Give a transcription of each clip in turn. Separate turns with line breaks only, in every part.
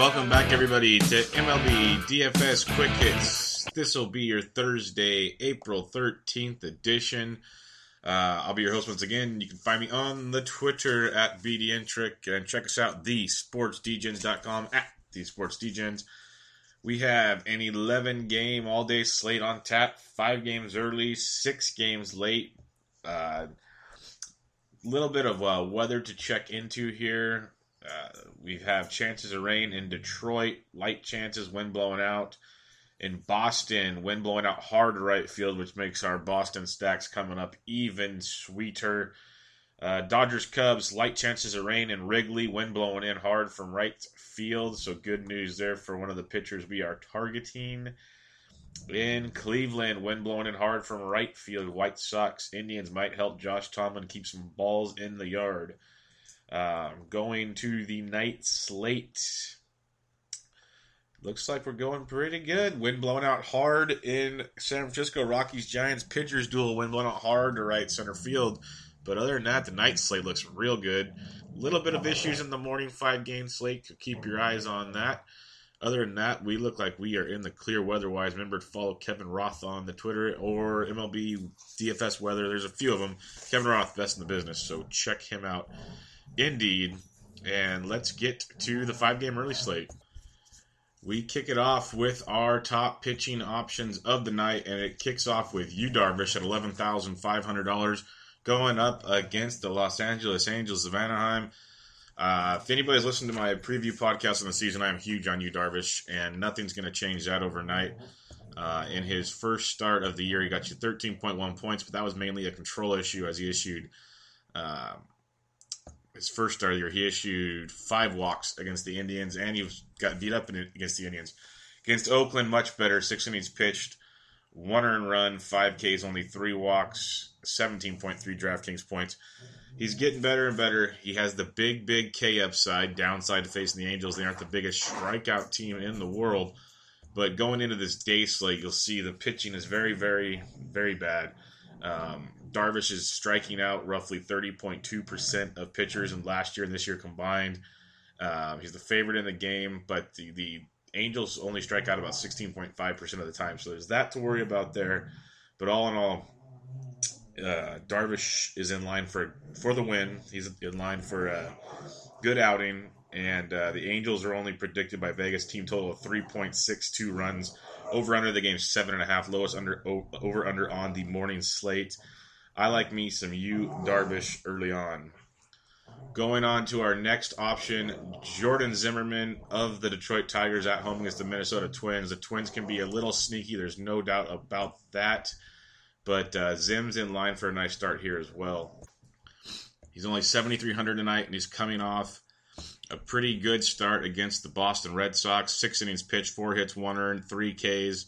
Welcome back, everybody, to MLB DFS Quick Hits. This will be your Thursday, April 13th edition. Uh, I'll be your host once again. You can find me on the Twitter at BDNtrick and check us out, thesportsdgens.com, at thesportsdgens. We have an 11 game all day slate on tap, five games early, six games late. A uh, little bit of uh, weather to check into here. Uh, we have chances of rain in Detroit, light chances, wind blowing out. In Boston, wind blowing out hard to right field, which makes our Boston stacks coming up even sweeter. Uh, Dodgers Cubs, light chances of rain in Wrigley, wind blowing in hard from right field. So good news there for one of the pitchers we are targeting. In Cleveland, wind blowing in hard from right field. White Sox, Indians might help Josh Tomlin keep some balls in the yard. Um, going to the night slate. Looks like we're going pretty good. Wind blowing out hard in San Francisco. Rockies Giants pitchers duel. Wind blowing out hard to right center field. But other than that, the night slate looks real good. Little bit of issues in the morning five game slate. Keep your eyes on that. Other than that, we look like we are in the clear weather-wise. Remember to follow Kevin Roth on the Twitter or MLB DFS Weather. There's a few of them. Kevin Roth, best in the business, so check him out. Indeed. And let's get to the five game early slate. We kick it off with our top pitching options of the night, and it kicks off with Yu Darvish at eleven thousand five hundred dollars, going up against the Los Angeles Angels of Anaheim. Uh, if anybody's listened to my preview podcast on the season, I am huge on Yu Darvish, and nothing's going to change that overnight. Uh, in his first start of the year, he got you 13.1 points, but that was mainly a control issue as he issued uh, his first start of the year, he issued five walks against the Indians, and he was, got beat up in, against the Indians. Against Oakland, much better. Six innings pitched, one earned run, five Ks, only three walks, 17.3 DraftKings points. He's getting better and better. He has the big, big K upside, downside to facing the Angels. They aren't the biggest strikeout team in the world. But going into this day slate, you'll see the pitching is very, very, very bad. Um, Darvish is striking out roughly 30.2% of pitchers in last year and this year combined. Um, he's the favorite in the game, but the, the Angels only strike out about 16.5% of the time. So there's that to worry about there. But all in all, uh, Darvish is in line for for the win. He's in line for a good outing. And uh, the Angels are only predicted by Vegas team total of 3.62 runs. Over under the game, seven and a half. Lowest under over under on the morning slate. I like me some Yu Darvish early on. Going on to our next option, Jordan Zimmerman of the Detroit Tigers at home against the Minnesota Twins. The Twins can be a little sneaky, there's no doubt about that. But uh, Zim's in line for a nice start here as well. He's only 7,300 tonight, and he's coming off a pretty good start against the Boston Red Sox. Six innings pitched, four hits, one earned, three Ks.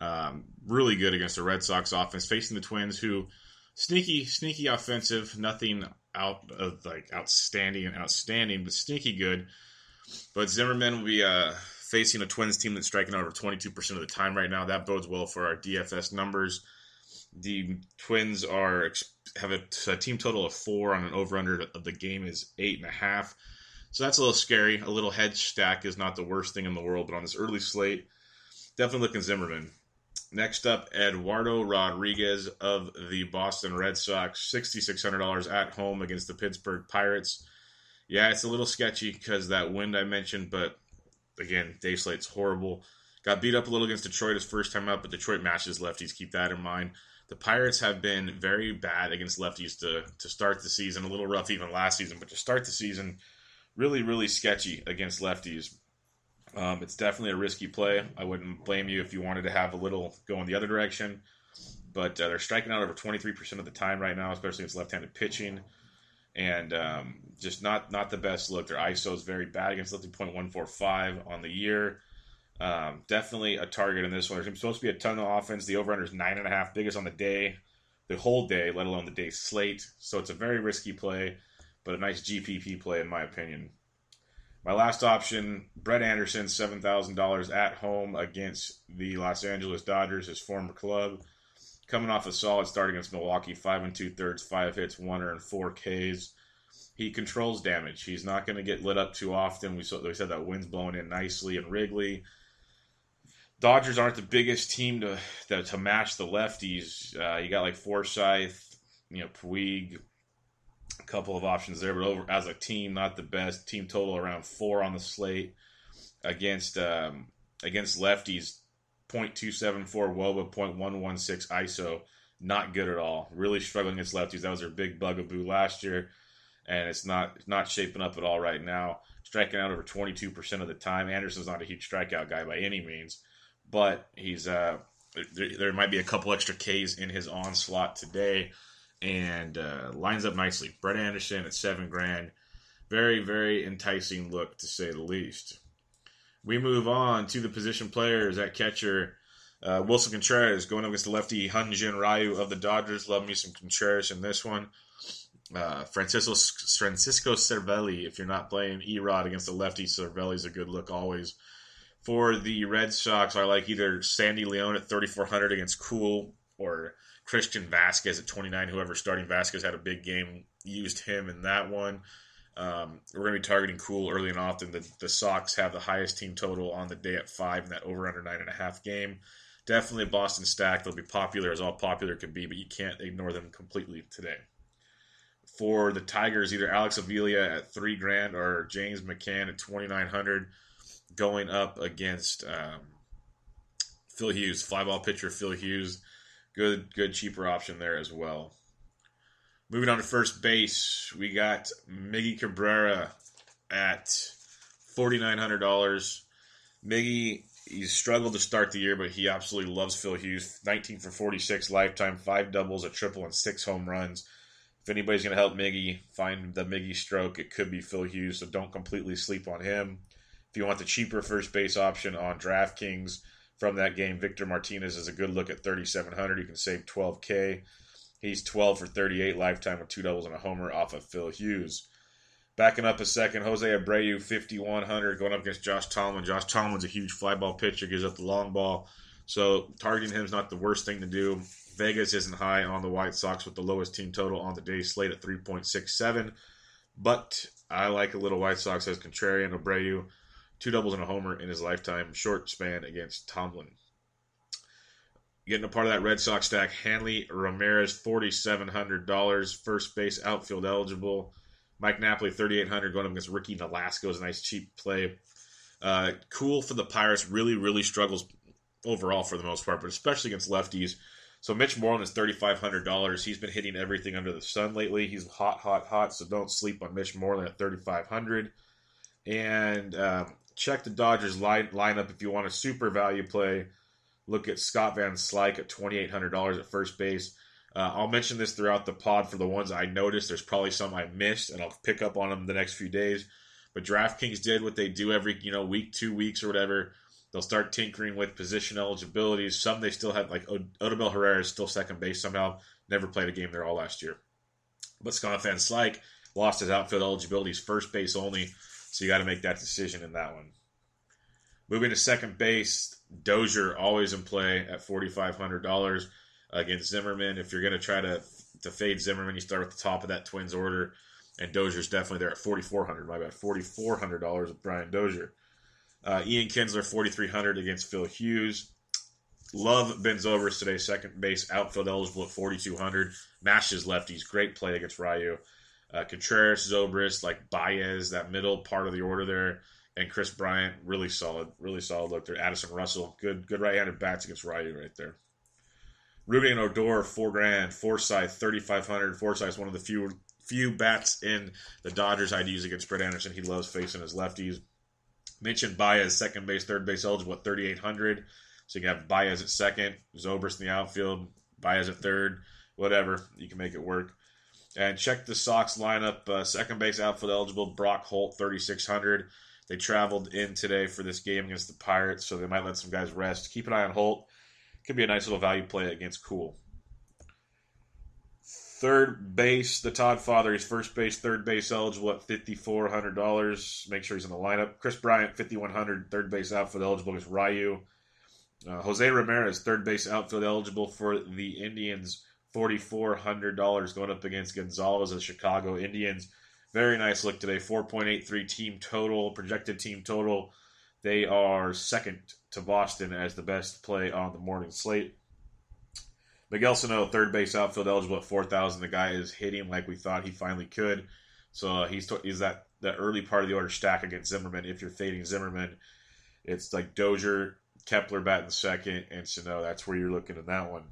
Um, really good against the Red Sox offense, facing the Twins, who sneaky, sneaky offensive. Nothing out of like outstanding and outstanding, but sneaky good. But Zimmerman will be uh, facing a Twins team that's striking out over 22% of the time right now. That bodes well for our DFS numbers. The Twins are have a, a team total of four on an over under of the game is eight and a half. So that's a little scary. A little head stack is not the worst thing in the world, but on this early slate, definitely looking Zimmerman. Next up, Eduardo Rodriguez of the Boston Red Sox, $6,600 at home against the Pittsburgh Pirates. Yeah, it's a little sketchy because that wind I mentioned, but again, day slate's horrible. Got beat up a little against Detroit his first time out, but Detroit matches lefties. Keep that in mind. The Pirates have been very bad against lefties to, to start the season. A little rough even last season, but to start the season, really, really sketchy against lefties. Um, it's definitely a risky play. I wouldn't blame you if you wanted to have a little go in the other direction. But uh, they're striking out over 23% of the time right now, especially against left-handed pitching. And um, just not not the best look. Their ISO is very bad against lefty, .145 on the year. Um, definitely a target in this one. There's supposed to be a ton of offense. The over-under is nine and a half, biggest on the day, the whole day, let alone the day slate. So it's a very risky play, but a nice GPP play in my opinion. My last option, Brett Anderson, seven thousand dollars at home against the Los Angeles Dodgers, his former club. Coming off a solid start against Milwaukee, five and two thirds, five hits, one earned, four Ks. He controls damage. He's not going to get lit up too often. We, saw, we said that wind's blowing in nicely in Wrigley. Dodgers aren't the biggest team to to, to match the lefties. Uh, you got like Forsythe, you know, Puig, couple of options there, but over as a team, not the best. Team total around four on the slate against um, against lefties. 0.274 WOBA, 0.116 ISO, not good at all. Really struggling against lefties. That was their big bugaboo last year, and it's not not shaping up at all right now. Striking out over 22% of the time. Anderson's not a huge strikeout guy by any means, but he's uh, there, there might be a couple extra Ks in his onslaught today and uh, lines up nicely. Brett Anderson at seven grand, very very enticing look to say the least. We move on to the position players at catcher. Uh, Willson Contreras going up against the lefty Hyun-Jin Ryu of the Dodgers. Love me some Contreras in this one. Uh, Francisco Francisco Cervelli, if you're not playing Erod against the lefty, Cervelli's a good look always. For the Red Sox, I like either Sandy León at 3,400 against Kuhl or Christian Vasquez at 29. Whoever starting Vasquez had a big game, used him in that one. Um, we're going to be targeting Kuhl early and often. The, the Sox have the highest team total on the day at five in that over under nine and a half game. Definitely a Boston stack. They'll be popular as all popular could be, but you can't ignore them completely today. For the Tigers, either Alex Avila at three grand or James McCann at twenty nine hundred, going up against um, Phil Hughes, fly ball pitcher Phil Hughes good good cheaper option there as well. Moving on to first base, we got Miggy Cabrera at forty nine hundred dollars. Miggy he's struggled to start the year, but he absolutely loves Phil Hughes. Nineteen for forty six lifetime, five doubles, a triple, and six home runs. If anybody's going to help Miggy find the Miggy stroke, it could be Phil Hughes. So don't completely sleep on him. If you want the cheaper first base option on DraftKings, from that game. Victor Martinez is a good look at 3,700. You can save 12K. He's 12 for 38 lifetime with two doubles and a homer off of Phil Hughes. Backing up a second, Jose Abreu, 5,100, going up against Josh Tomlin. Josh Tomlin's a huge fly ball pitcher, gives up the long ball. So targeting him is not the worst thing to do. Vegas isn't high on the White Sox with the lowest team total on the day slate at 3.67. But I like a little White Sox as contrarian. Abreu two doubles and a homer in his lifetime, short span against Tomlin. Getting a part of that Red Sox stack, Hanley Ramirez, $4,700, first base outfield eligible. Mike Napoli, 3800 going up against Ricky Nolasco is a nice cheap play. Uh, Kuhl for the Pirates, really, really struggles overall for the most part, but especially against lefties. So Mitch Moreland is $3,500. He's been hitting everything under the sun lately. He's hot, hot, hot, so don't sleep on Mitch Moreland at 3500 And um, check the Dodgers line, lineup if you want a super value play. Look at Scott Van Slyke at twenty eight hundred dollars at first base. Uh, I'll mention this throughout the pod for the ones I noticed. There's probably some I missed, and I'll pick up on them the next few days. But DraftKings did what they do every you know week, two weeks or whatever. They'll start tinkering with position eligibilities. Some they still have like Odubel Herrera is still second base somehow. Never played a game there all last year. But Scott Van Slyke lost his outfield eligibility. First base only. So you got to make that decision in that one. Moving to second base, Dozier always in play at forty five hundred dollars against Zimmerman. If you're going to try to to fade Zimmerman, you start at the top of that Twins order, and Dozier's definitely there at forty four hundred. My bad, forty four hundred dollars with Brian Dozier. Uh, Ian Kinsler forty three hundred against Phil Hughes. Love Ben Zobrist today, second base outfield eligible at forty two hundred. Mashes lefties, great play against Ryu. Uh, Contreras, Zobrist, like Baez, that middle part of the order there, and Kris Bryant, really solid, really solid look there. Addison Russell, good, good right-handed bats against Ryu right there. Rougned Odor, four grand. Forsythe, thirty five hundred. Forsythe's one of the few few bats in the Dodgers I'd use against Brett Anderson. He loves facing his lefties. Mentioned Baez, second base, third base eligible at thirty eight hundred. So you can have Baez at second, Zobrist in the outfield, Baez at third, whatever. You can make it work. And check the Sox lineup. Uh, second base outfield eligible, Brock Holt, 3,600. They traveled in today for this game against the Pirates, so they might let some guys rest. Keep an eye on Holt. Could be a nice little value play against Kuhl. Third base, the Todd Father. He's first base, third base eligible at $5,400. Make sure he's in the lineup. Kris Bryant, 5100 third base outfield eligible against Ryu. Uh, Jose Ramirez, third base outfield eligible for the Indians, $4,400 going up against Gonzalez of the Chicago Indians. Very nice look today. 4.83 team total, projected team total. They are second to Boston as the best play on the morning slate. Miguel Sano, third base outfield eligible at 4,000. The guy is hitting like we thought he finally could. So uh, he's, he's that, that early part of the order stack against Zimmerman. If you're fading Zimmerman, it's like Dozier, Kepler batting second, and Sano. That's where you're looking in that one.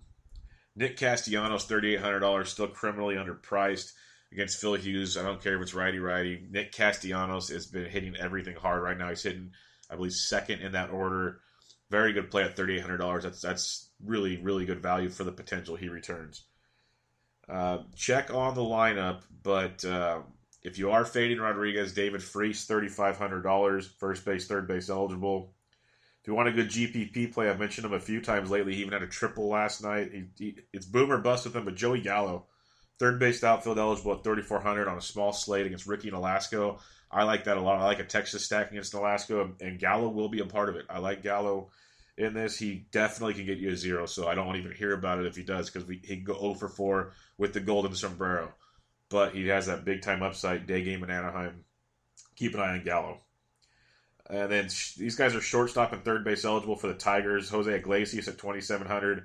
Nick Castellanos, $3,800, still criminally underpriced against Phil Hughes. I don't care if it's righty righty. Nick Castellanos has been hitting everything hard right now. He's hitting, I believe, second in that order. Very good play at $3,800. That's that's really, really good value for the potential he returns. Uh, check on the lineup, but uh, if you are fading Rodriguez, David Freese, $3,500, first base, third base eligible. You want a good GPP play, I've mentioned him a few times lately. He even had a triple last night. He, he, it's boomer bust with him, but Joey Gallo, third base outfield eligible at 3,400 on a small slate against Ricky Nolasco. I like that a lot. I like a Texas stack against Nolasco, and Gallo will be a part of it. I like Gallo in this. He definitely can get you a zero, so I don't want to even hear about it if he does because he can go 0 for 4 with the golden sombrero. But he has that big time upside day game in Anaheim. Keep an eye on Gallo. And then sh- these guys are shortstop and third base eligible for the Tigers. Jose Iglesias at 2,700.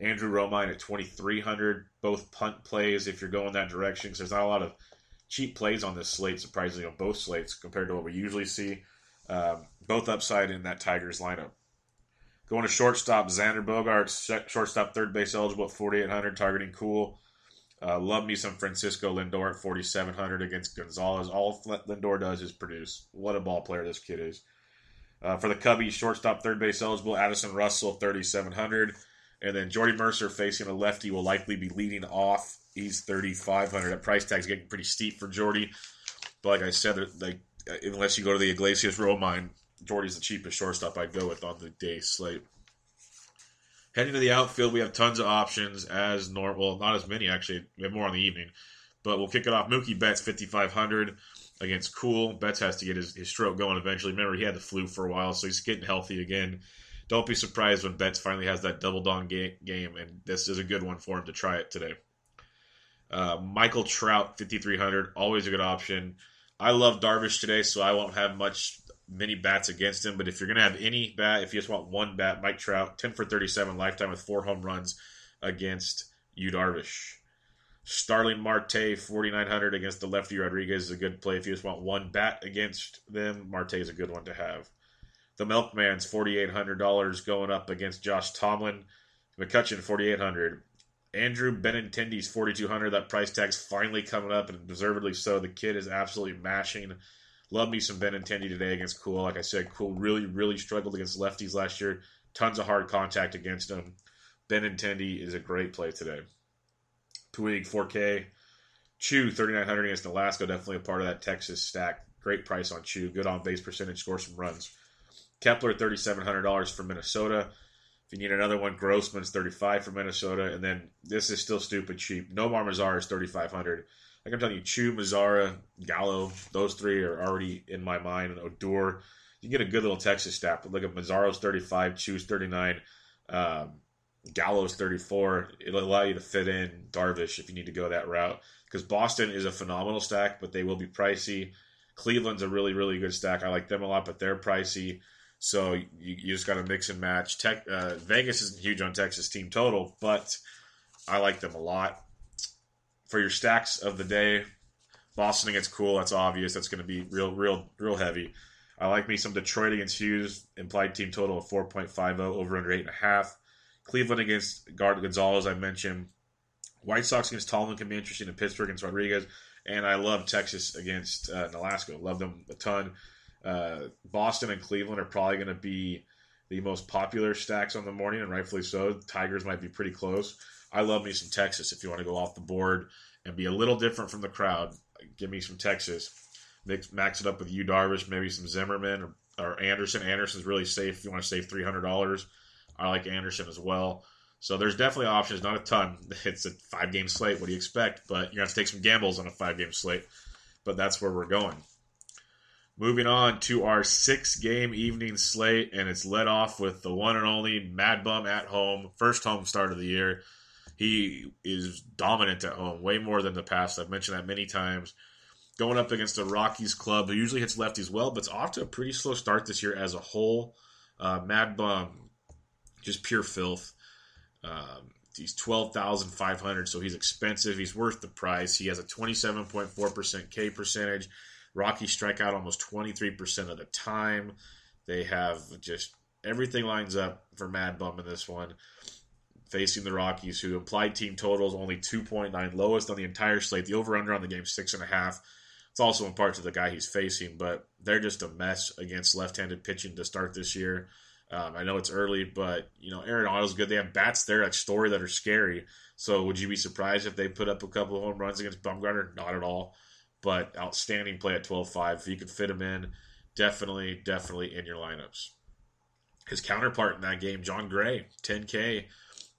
Andrew Romine at 2,300. Both punt plays if you're going that direction because there's not a lot of cheap plays on this slate, surprisingly, on both slates compared to what we usually see. Um, both upside in that Tigers lineup. Going to shortstop, Xander Bogaerts, shortstop, third base eligible at 4,800, targeting Kuhl. Uh, love me some Francisco Lindor at 4,700 against Gonzalez. All Lindor does is produce. What a ball player this kid is. Uh, for the Cubbies, shortstop, third base eligible, Addison Russell, 3,700. And then Jordy Mercer facing a lefty will likely be leading off. He's 3,500. That price tag's getting pretty steep for Jordy. But like I said, like unless you go to the Iglesias Romine, Jordy's the cheapest shortstop I'd go with on the day slate. Heading to the outfield, we have tons of options as normal. Well, not as many actually. We have more on the evening, but we'll kick it off. Mookie Betts, 5,500 against Kuhl. Betts has to get his, his stroke going eventually. Remember, he had the flu for a while, so he's getting healthy again. Don't be surprised when Betts finally has that double down game, and this is a good one for him to try it today. Uh, Michael Trout, 5,300, always a good option. I love Darvish today, so I won't have much many bats against him. But if you're going to have any bat, if you just want one bat, Mike Trout, 10 for 37 lifetime with four home runs against Yu Darvish. Starling Marte, 4,900 against the lefty Rodriguez is a good play. If you just want one bat against them, Marte is a good one to have. The Milkman's $4,800 going up against Josh Tomlin. McCutchen, 4,800 Andrew Benintendi's 4,200 That price tag's finally coming up, and deservedly so. The kid is absolutely mashing. Love me some Benintendi today against Kuhl. Like I said, Kuhl really, really struggled against lefties last year. Tons of hard contact against him. Benintendi is a great play today. Puig 4K. Choo 3,900 against Nolasco. Definitely a part of that Texas stack. Great price on Choo. Good on base percentage. Score some runs. Kepler $3,700 for Minnesota. If you need another one, Grossman's 35 for Minnesota. And then this is still stupid cheap. Nomar Mazar is 3,500 Like I'm telling you, Choo, Mazara, Gallo, those three are already in my mind. And Odor, you get a good little Texas stack. But look at Mazara's 35, Choo's 39, um, Gallo's 34. It'll allow you to fit in Darvish if you need to go that route. Because Boston is a phenomenal stack, but they will be pricey. Cleveland's a really, really good stack. I like them a lot, but they're pricey. So you, you just got to mix and match. Tech, uh, Vegas isn't huge on Texas team total, but I like them a lot. For your stacks of the day, Boston against Kuhl, that's obvious. That's going to be real, real, real heavy. I like me some Detroit against Hughes, implied team total of 4.50, over under 8.5. Cleveland against Guard Gonzalez, I mentioned. White Sox against Tomlin can be interesting, and Pittsburgh against Rodriguez. And I love Texas against uh, Nolasco. Love them a ton. Uh, Boston and Cleveland are probably going to be the most popular stacks on the morning, and rightfully so. Tigers might be pretty close. I love me some Texas if you want to go off the board and be a little different from the crowd. Give me some Texas. Mix, max it up with Yu Darvish, maybe some Zimmerman or, or Anderson. Anderson's really safe if you want to save $300. I like Anderson as well. So there's definitely options, not a ton. It's a five game slate. What do you expect? But to have to take some gambles on a five game slate. But that's where we're going. Moving on to our six game evening slate, and it's led off with the one and only Mad Bum at home, first home start of the year. He is dominant at home, way more than the past. I've mentioned that many times. Going up against the Rockies club, who usually hits lefties well, but it's off to a pretty slow start this year as a whole. Uh, Mad Bum, just pure filth. Um, he's twelve thousand five hundred, so he's expensive. He's worth the price. He has a twenty-seven point four percent K percentage. Rockies strike out almost twenty three percent of the time. They have just everything lines up for Mad Bum in this one. Facing the Rockies, who implied team totals only two point nine, lowest on the entire slate. The over/under on the game six and a half. It's also in part to the guy he's facing, but they're just a mess against left-handed pitching to start this year. Um, I know it's early, but you know Arenado's good. They have bats there like Story that are scary. So would you be surprised if they put up a couple of home runs against Bumgarner? Not at all. But outstanding play at 12-5. If you could fit him in, definitely, definitely in your lineups. His counterpart in that game, Jon Gray, 10K.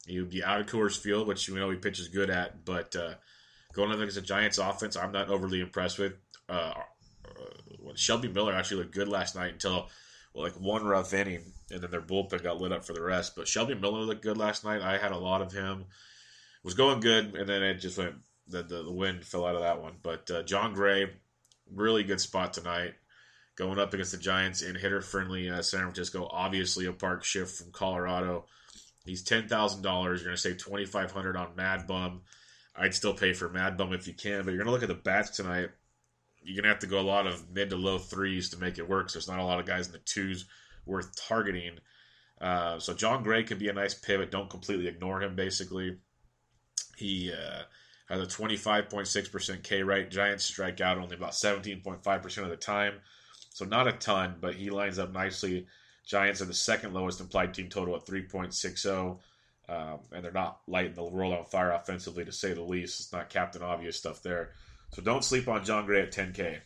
He would be out of Coors Field, which we know he pitches good at, but uh, going up against the Giants offense, I'm not overly impressed with. Uh, uh, Shelby Miller actually looked good last night until well, like one rough inning, and then their bullpen got lit up for the rest. But Shelby Miller looked good last night. I had a lot of him. Was going good, and then it just went. The, the, the wind fell out of that one. But uh, Jon Gray, really good spot tonight. Going up against the Giants in hitter friendly uh, San Francisco. Obviously, a park shift from Colorado. He's ten thousand dollars. You're to save twenty five hundred on Mad Bum. I'd still pay for Mad Bum if you can, but you're to look at the bats tonight you're gonna have to go a lot of mid to low threes to make it work. So there's not a lot of guys in the twos worth targeting. Uh, so Jon Gray could be a nice pivot. Don't completely ignore him. Basically, he uh, has a 25.6% K rate. Giants strike out only about 17.5% of the time, so not a ton, but he lines up nicely. Giants are the second lowest implied team total at 3.60. Um, and they're not lighting the world on fire offensively, to say the least. It's not Captain Obvious stuff there. So don't sleep on Jon Gray at 10K.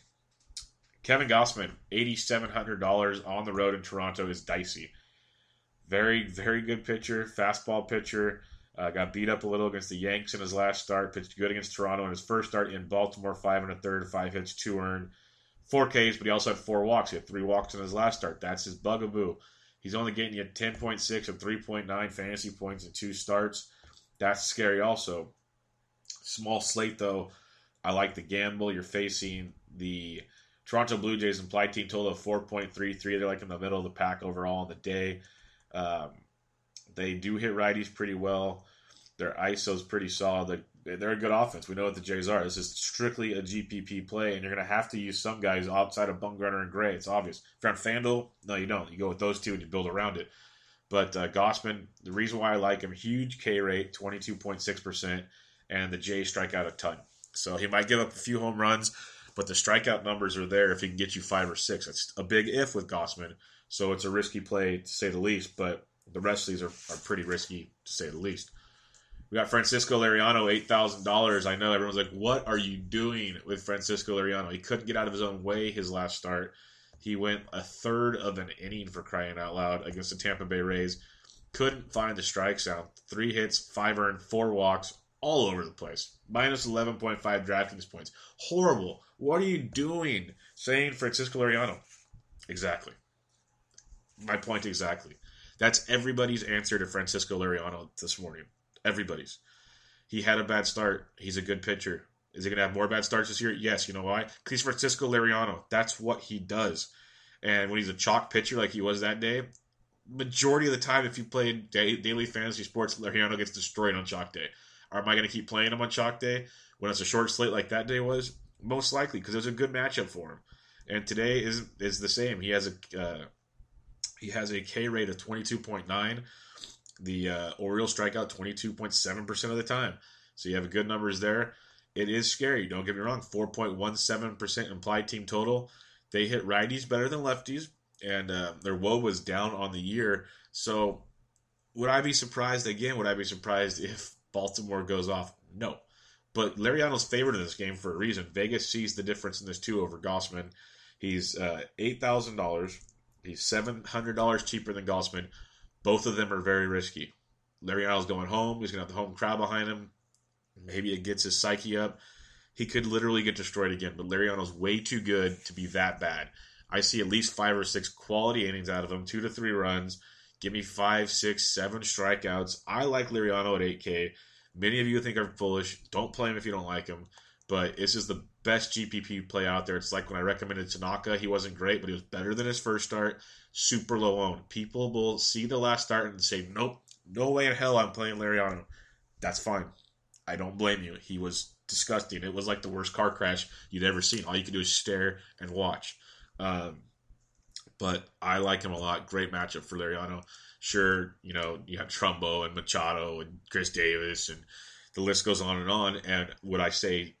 Kevin Gausman, $8,700 on the road in Toronto is dicey. Very, very good pitcher, fastball pitcher. Uh, got beat up a little against the Yanks in his last start. Pitched good against Toronto in his first start in Baltimore, five and a third, five hits, two earned, four Ks, but he also had four walks. He had three walks in his last start. That's his bugaboo. He's only getting you 10.6 and 3.9 fantasy points in two starts. That's scary also. Small slate, though. I like the gamble. You're facing the Toronto Blue Jays implied team total of 4.33. They're like in the middle of the pack overall on the day. Um, they do hit righties pretty well. Their ISO's pretty solid. They're, a good offense. We know what the Jays are. This is strictly a GPP play, and you're going to have to use some guys outside of Bumgarner and Gray. It's obvious. If you're on FanDuel, no, you don't. You go with those two and you build around it. But uh, Gausman, the reason why I like him, huge K rate, 22.6%, and the Jays strike out a ton. So he might give up a few home runs, but the strikeout numbers are there if he can get you five or six. That's a big if with Gausman. So it's a risky play to say the least, but the rest of these are, are pretty risky to say the least. We got Francisco Liriano, eight thousand dollars. I know everyone's like, "What are you doing with Francisco Liriano?" He couldn't get out of his own way his last start. He went a third of an inning for crying out loud against the Tampa Bay Rays. Couldn't find the strike zone. Three hits, five earned, four walks, all over the place. Minus 11.5 DraftKings points. Horrible. What are you doing? Saying Francisco Liriano. Exactly. My point exactly. That's everybody's answer to Francisco Liriano this morning. Everybody's. He had a bad start. He's a good pitcher. Is he going to have more bad starts this year? Yes. You know why? Because Francisco Liriano. That's what he does. And when he's a chalk pitcher like he was that day, majority of the time, if you played daily fantasy sports, Liriano gets destroyed on chalk day. Am I going to keep playing him on chalk day when it's a short slate like that day was? Most likely, because it was a good matchup for him. And today is is the same. He has a uh, he has a K rate of twenty two point nine. The uh, Orioles strike out twenty two point seven percent of the time. So you have good numbers there. It is scary. Don't get me wrong. Four point one seven percent implied team total. They hit righties better than lefties, and uh, their WOBA was down on the year. So would I be surprised again? Would I be surprised if Baltimore goes off? No. But Liriano's favored in this game for a reason. Vegas sees the difference in this two over Gausman. He's uh, eight thousand dollars. He's seven hundred dollars cheaper than Gausman. Both of them are very risky. Larry Liriano's going home. He's gonna have the home crowd behind him. Maybe it gets his psyche up. He could literally get destroyed again. But Liriano's way too good to be that bad. I see at least five or six quality innings out of him, two to three runs. Give me five, six, seven strikeouts. I like Liriano at 8K. Many of you think I'm foolish. Don't play him if you don't like him. But this is the best GPP play out there. It's like when I recommended Tanaka, he wasn't great, but he was better than his first start. Super low owned. People will see the last start and say, nope, no way in hell I'm playing Liriano. That's fine. I don't blame you. He was disgusting. It was like the worst car crash you'd ever seen. All you could do is stare and watch. Um, but I like him a lot. Great matchup for Liriano. Sure, you know, you have Trumbo and Machado and Chris Davis and the list goes on and on. And would I say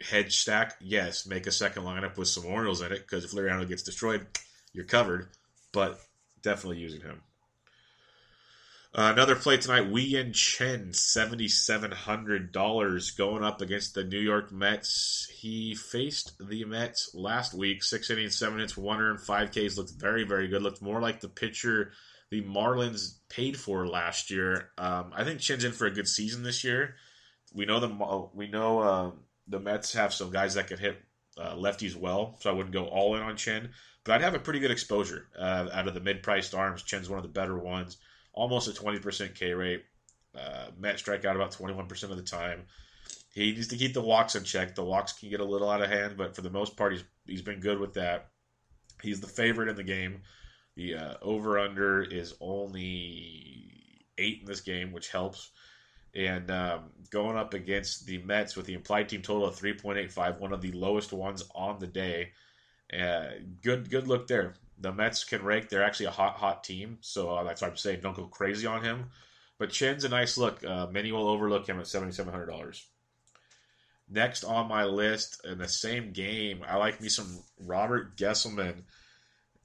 hedge stack? Yes, make a second lineup with some Orioles in it because if Liriano gets destroyed, you're covered. But definitely using him. Uh, another play tonight, Wei Chen, $7,700 going up against the New York Mets. He faced the Mets last week, six innings, seven hits, one earned, five Ks. Looked very, very good. Looked more like the pitcher the Marlins paid for last year. Um, I think Chen's in for a good season this year. We know the we know uh, the Mets have some guys that can hit uh, lefties well, so I wouldn't go all in on Chen, but I'd have a pretty good exposure uh, out of the mid-priced arms. Chen's one of the better ones almost a 20% K rate. Uh, Met strike out about 21% of the time. He needs to keep the walks in check. The walks can get a little out of hand, but for the most part, he's he's been good with that. He's the favorite in the game. The uh, over under is only eight in this game, which helps. And um, going up against the Mets with the implied team total of 3.85, one of the lowest ones on the day. Good good look there the Mets can rake. They're actually a hot, hot team, so uh, that's why I'm saying don't go crazy on him. But Chen's a nice look. Uh, many will overlook him at seventy seven hundred dollars. Next on my list in the same game, I like me some Robert Gsellman.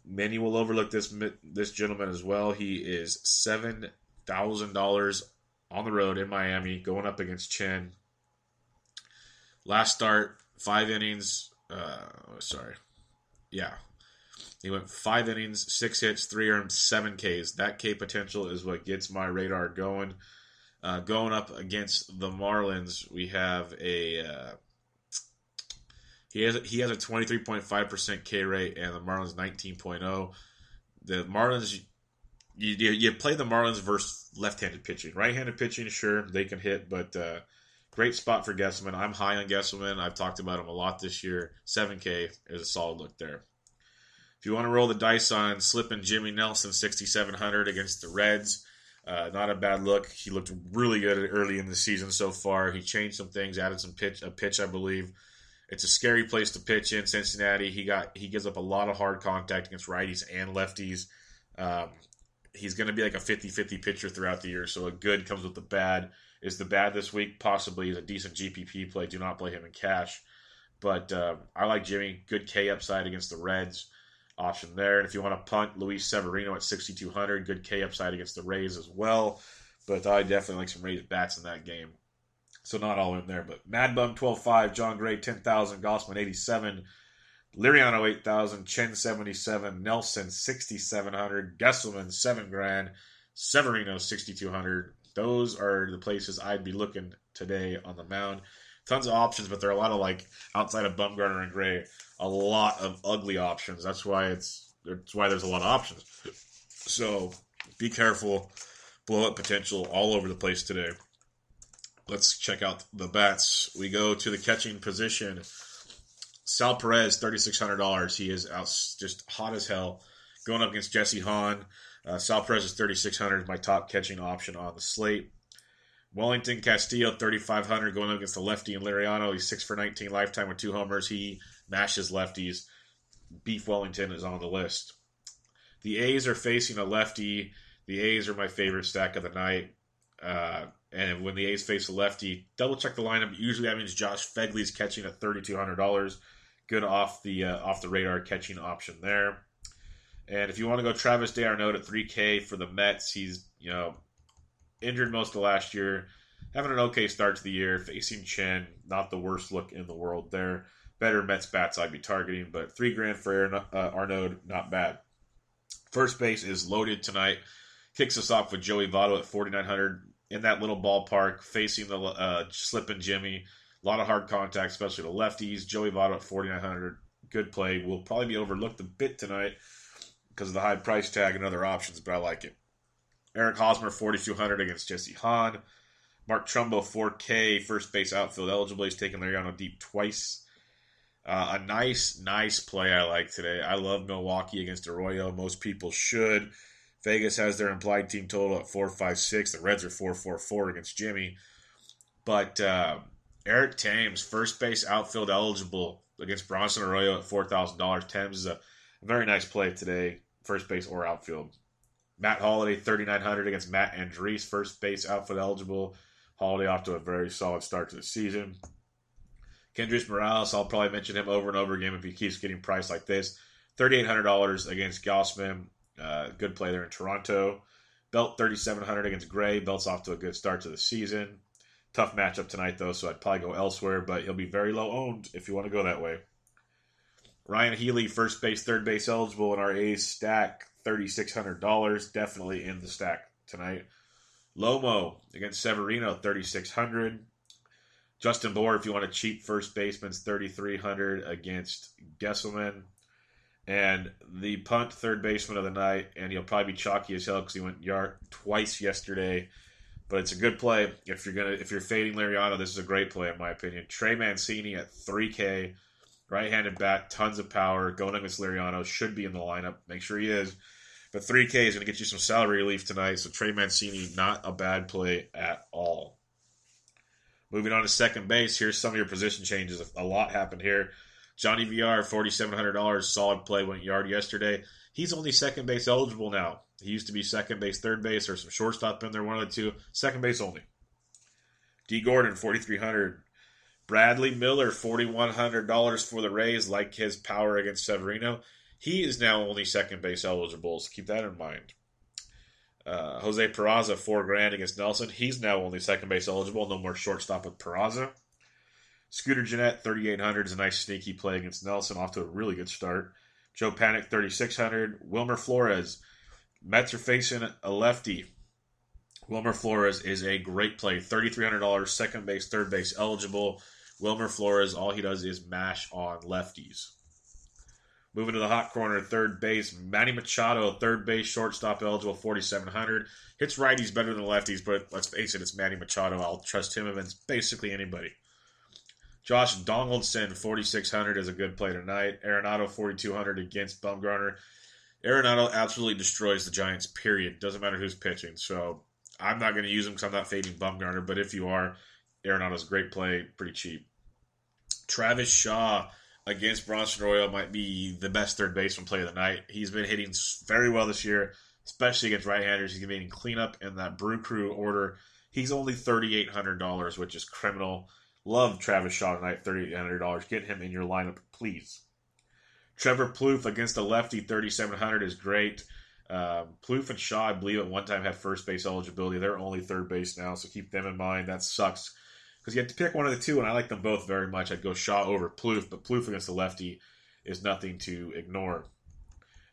Many will overlook this this gentleman as well. He is seven thousand dollars on the road in Miami, going up against Chen. Last start, five innings. Uh, sorry, yeah, he went five innings, six hits, three earned, seven Ks. That K potential is what gets my radar going. Uh, going up against the Marlins, we have a uh, he has he has a twenty three point five percent K rate, and the Marlins nineteen oh. The Marlins, you, you, you play the Marlins versus left handed pitching. Right handed pitching, sure they can hit, but uh, great spot for Gsellman. I'm high on Gsellman. I've talked about him a lot this year. Seven K is a solid look there. If you want to roll the dice on slipping Jimmy Nelson 6,700 against the Reds, uh, not a bad look. He looked really good early in the season so far. He changed some things, added some pitch, a pitch, I believe. It's a scary place to pitch in Cincinnati. He got he gives up a lot of hard contact against righties and lefties. Um, he's going to be like a 50-50 pitcher throughout the year. So a good comes with the bad. Is the bad this week? Possibly. Is a decent GPP play. Do not play him in cash. But uh, I like Jimmy. Good K upside against the Reds option there. And if you want to punt, Luis Severino at 6,200, good K upside against the Rays as well. But I definitely like some Rays bats in that game. So not all in there, but Mad Bum 12.5, Jon Gray 10,000, Gausman 87, Liriano 8,000, Chen 77, Nelson 6,700, Gsellman 7 grand, Severino 6,200. Those are the places I'd be looking today on the mound. Tons of options, but there are a lot of like outside of Bumgarner and Gray, a lot of ugly options. That's why it's that's why there's a lot of options. So be careful. Blow up potential all over the place today. Let's check out the bats. We go to the catching position. Sal Perez, thirty six hundred dollars. He is out just hot as hell, going up against Jesse Hahn. Uh, Sal Perez is thirty six hundred. My top catching option on the slate. Wellington Castillo, thirty five hundred, going up against the lefty and Liriano. He's six for nineteen lifetime with two homers. He mashes lefties. Beef Wellington is on the list. The A's are facing a lefty. The A's are my favorite stack of the night. Uh, and when the A's face a lefty, double check the lineup. Usually that means Josh Phegley's catching at thirty two hundred dollars. Good off the uh, off the radar catching option there. And if you want to go Travis d'Arnaud at three K for the Mets, he's you know injured most of last year, having an okay start to the year, facing Chen, not the worst look in the world there. Better Mets bats I'd be targeting, but three grand for uh, Arnaud, not bad. First base is loaded tonight. Kicks us off with Joey Votto at 4,900 in that little ballpark, facing the uh, slipping Jimmy. A lot of hard contact, especially the lefties. Joey Votto at 4,900. Good play. Will probably be overlooked a bit tonight because of the high price tag and other options, but I like it. Eric Hosmer, 4,200 against Jesse Hahn. Mark Trumbo, 4K, first base outfield eligible. He's taken Liriano deep twice. Uh, a nice, nice play I like today. I love Milwaukee against Arroyo. Most people should. Vegas has their implied team total at 456. The Reds are 444 against Jimmy. But uh, Eric Thames, first base outfield eligible against Bronson Arroyo at $4,000. Thames is a very nice play today, first base or outfield. Matt Holliday, 3,900 against Matt Andriese, first base outfield eligible. Holliday off to a very solid start to the season. Kendrys Morales, I'll probably mention him over and over again if he keeps getting priced like this. $3,800 against Gausman. Uh, good play there in Toronto. Belt 3,700 against Gray. Belt's off to a good start to the season. Tough matchup tonight, though, so I'd probably go elsewhere, but he'll be very low owned if you want to go that way. Ryon Healy, first base, third base eligible in our A's stack. $3,600. Definitely in the stack tonight. Lomo against Severino, 3600 Justin Bour, if you want a cheap first baseman's 3300 against Gsellman. And the punt third baseman of the night, and he'll probably be chalky as hell because he went yard twice yesterday. But it's a good play if you're gonna if you're fading Liriano. This is a great play in my opinion. Trey Mancini at 3K, right-handed bat, tons of power, going against Liriano should be in the lineup. Make sure he is. But 3K is going to get you some salary relief tonight. So Trey Mancini, not a bad play at all. Moving on to second base, here's some of your position changes. A lot happened here. Johnny VR, $4,700, solid play, went yard yesterday. He's only second base eligible now. He used to be second base, third base, or some shortstop in there, one of the two. Second base only. D. Gordon, 4300 Bradley Miller, $4,100 for the Rays, like his power against Severino. He is now only second base eligible, so keep that in mind. Uh, Jose Peraza, four grand against Nelson. He's now only second base eligible. No more shortstop with Peraza. Scooter Gennett, 3,800 is a nice sneaky play against Nelson, off to a really good start. Joe Panik, 3,600. Wilmer Flores. Mets are facing a lefty. Wilmer Flores is a great play. $3,300, second base, third base eligible. Wilmer Flores, all he does is mash on lefties. Moving to the hot corner, third base, Manny Machado, third base, shortstop eligible, 4,700. Hits righties better than lefties, but let's face it, it's Manny Machado. I'll trust him against basically anybody. Josh Donaldson, 4,600 is a good play tonight. Arenado, 4,200 against Bumgarner. Arenado absolutely destroys the Giants, period. Doesn't matter who's pitching. So I'm not going to use him because I'm not fading Bumgarner, but if you are, Arenado's a great play, pretty cheap. Travis Shaw, against Bronson Arroyo might be the best third baseman play of the night. He's been hitting very well this year, especially against right-handers. He's getting cleanup in that Brew Crew order. He's only thirty-eight hundred dollars, which is criminal. Love Travis Shaw tonight, thirty-eight hundred dollars. Get him in your lineup, please. Trevor Plouffe against the lefty, thirty-seven hundred is great. Um, Plouffe and Shaw, I believe, at one time had first base eligibility. They're only third base now, so keep them in mind. That sucks because you had to pick one of the two, and I like them both very much. I'd go Shaw over Plouffe, but Plouffe against the lefty is nothing to ignore.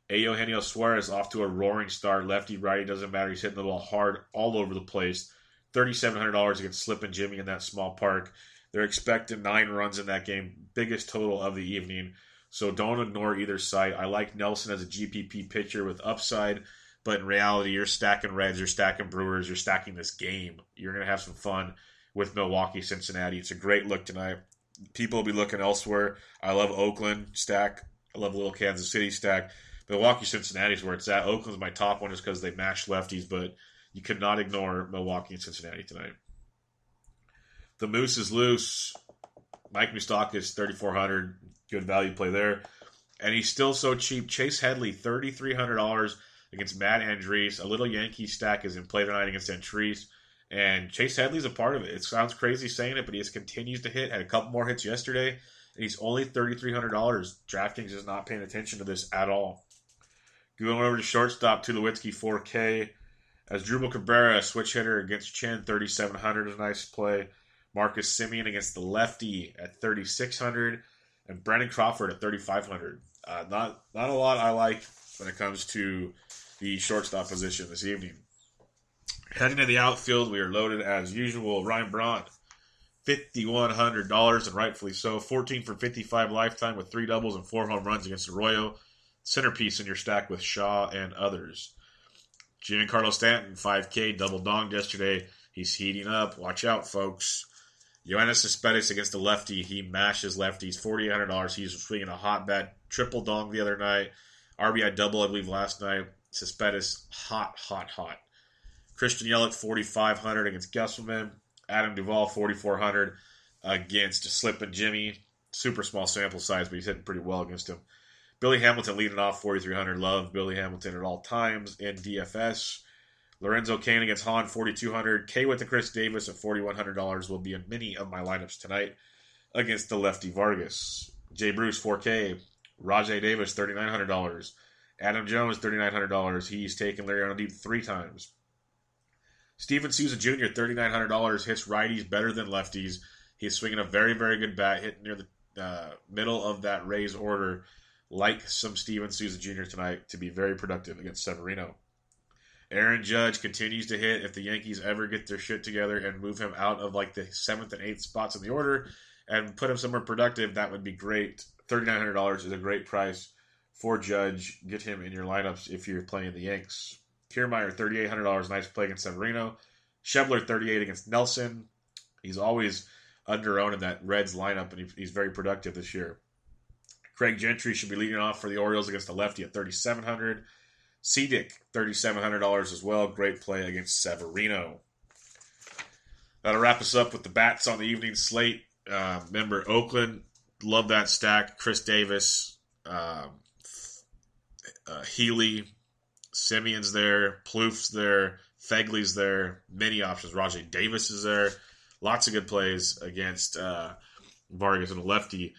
A. Eugenio Suarez off to a roaring start. Lefty, righty, doesn't matter. He's hitting the ball hard all over the place. $3,700 against Slip and Jimmy in that small park. They're expecting nine runs in that game, biggest total of the evening. So don't ignore either side. I like Nelson as a GPP pitcher with upside, but in reality, you're stacking Reds, you're stacking Brewers, you're stacking this game. You're going to have some fun with Milwaukee, Cincinnati. It's a great look tonight. People will be looking elsewhere. I love Oakland stack. I love little Kansas City stack. Milwaukee, Cincinnati is where it's at. Oakland's my top one just because they mash lefties, but you cannot ignore Milwaukee and Cincinnati tonight. The Moose is loose. Mike Moustakas 3,400. Good value play there. And he's still so cheap. Chase Headley, $3,300 against Matt Andriese. A little Yankee stack is in play tonight against Andriese. And Chase Headley's a part of it. It sounds crazy saying it, but he just continues to hit. Had a couple more hits yesterday, and he's only $3,300. DraftKings is not paying attention to this at all. Going over to shortstop, Tulowitzki 4K. Asdrubal Cabrera, switch hitter against Chen, 3,700 is a nice play. Marcus Semien against the lefty at 3,600. And Brandon Crawford at 3,500. Uh, not, not a lot I like when it comes to the shortstop position this evening. Heading to the outfield, we are loaded as usual. Ryan Braun, $5,100, and rightfully so. 14 for 55 lifetime with three doubles and four home runs against Arroyo. Centerpiece in your stack with Shaw and others. Giancarlo Stanton, 5K, double donged yesterday. He's heating up. Watch out, folks. Yoenis Cespedes against the lefty. He mashes lefties. $4,800. He's swinging a hot bat. Triple dong the other night. RBI double, I believe, last night. Cespedes, hot, hot, hot. Christian Yelich, 4,500 against Gsellman. Adam Duvall, 4,400 against Slip and Jimmy. Super small sample size, but he's hitting pretty well against him. Billy Hamilton leading off 4,300. Love Billy Hamilton at all times in DFS. Lorenzo Cain against Hahn, 4,200. K with the Khris Davis at $4,100 will be in many of my lineups tonight against the lefty Vargas. Jay Bruce, 4K. Rajai Davis, $3,900. Adam Jones, $3,900. He's taken Liriano Deep three times. Steven Souza Jr., $3,900. Hits righties better than lefties. He's swinging a very, very good bat, hitting near the uh, middle of that Rays order like some Steven Souza Jr. tonight to be very productive against Severino. Aaron Judge continues to hit. If the Yankees ever get their shit together and move him out of like the seventh and eighth spots in the order and put him somewhere productive, that would be great. $3,900 is a great price for Judge. Get him in your lineups if you're playing the Yanks. Kiermaier, $3,800, nice play against Severino. Schebler, 38 against Nelson. He's always under owned in that Reds lineup, and he's very productive this year. Craig Gentry should be leading off for the Orioles against the lefty at 3700 Cedic, $3,700 as well. Great play against Severino. That'll wrap us up with the bats on the evening slate. Uh, Oakland, love that stack. Khris Davis, um, uh, Healy, Semien's there, Plouffe's there, Fegley's there, many options. Rajai Davis is there. Lots of good plays against uh, Vargas and a lefty.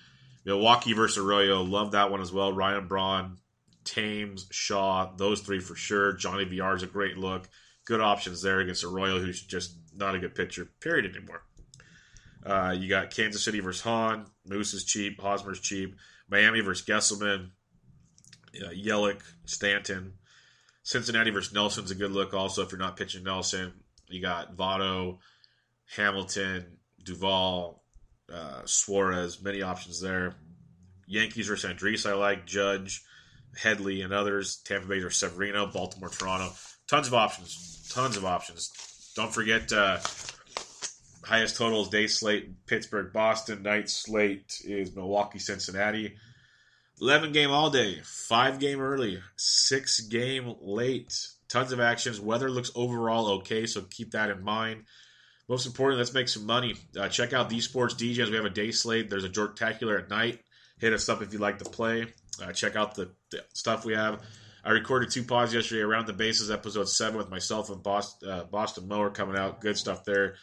Milwaukee versus Arroyo, love that one as well. Ryan Braun, Thames, Shaw, those three for sure. Johnny VR is a great look. Good options there against Arroyo, who's just not a good pitcher, period, anymore. Uh, you got Kansas City versus Hahn. Moose is cheap. Hosmer's cheap. Miami versus Gsellman. Uh, Yelich, Stanton. Cincinnati versus Nelson's a good look also if you're not pitching Nelson. You got Votto, Hamilton, Duvall, uh, Suarez, many options there. Yankees versus Andriese, I like. Judge, Headley, and others. Tampa Bay versus Severino, Baltimore, Toronto. Tons of options. Tons of options. Don't forget uh, highest totals day slate Pittsburgh, Boston. Night slate is Milwaukee, Cincinnati. 11 game all day, 5 game early, 6 game late. Tons of actions. Weather looks overall okay, so keep that in mind. Most important, let's make some money. Uh, check out these sports DJs. We have a day slate. There's a Jorktacular at night. Hit us up if you'd like to play. Uh, check out the, the, stuff we have. I recorded two pods yesterday around the bases, episode seven, with myself and Boston, uh, Boston Mower coming out. Good stuff there.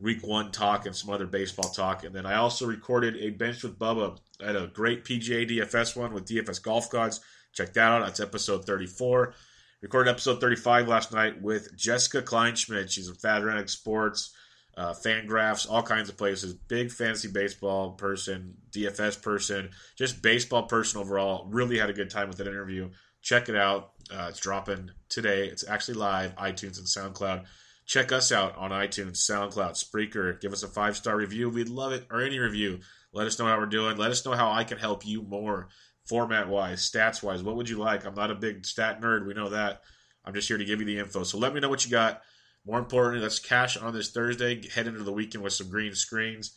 Week one talk and some other baseball talk. And then I also recorded a bench with Bubba. Had a great PGA DFS one with DFS Golf Gods. Check that out. That's episode 34. Recorded episode 35 last night with Jessica Kleinschmidt. She's in FanRag Sports, uh, Fangraphs, all kinds of places. Big fantasy baseball person, DFS person, just baseball person overall. Really had a good time with that interview. Check it out. Uh, it's dropping today. It's actually live, iTunes and SoundCloud Check us out on iTunes, SoundCloud, Spreaker. Give us a five star review. We'd love it, or any review. Let us know how we're doing. Let us know how I can help you more, format wise, stats wise. What would you like? I'm not a big stat nerd. We know that. I'm just here to give you the info. So let me know what you got. More importantly, let's cash on this Thursday. Head into the weekend with some green screens.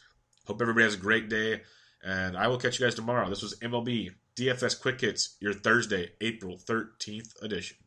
Hope everybody has a great day. And I will catch you guys tomorrow. This was MLB DFS Quick Hits, your Thursday, April 13th edition.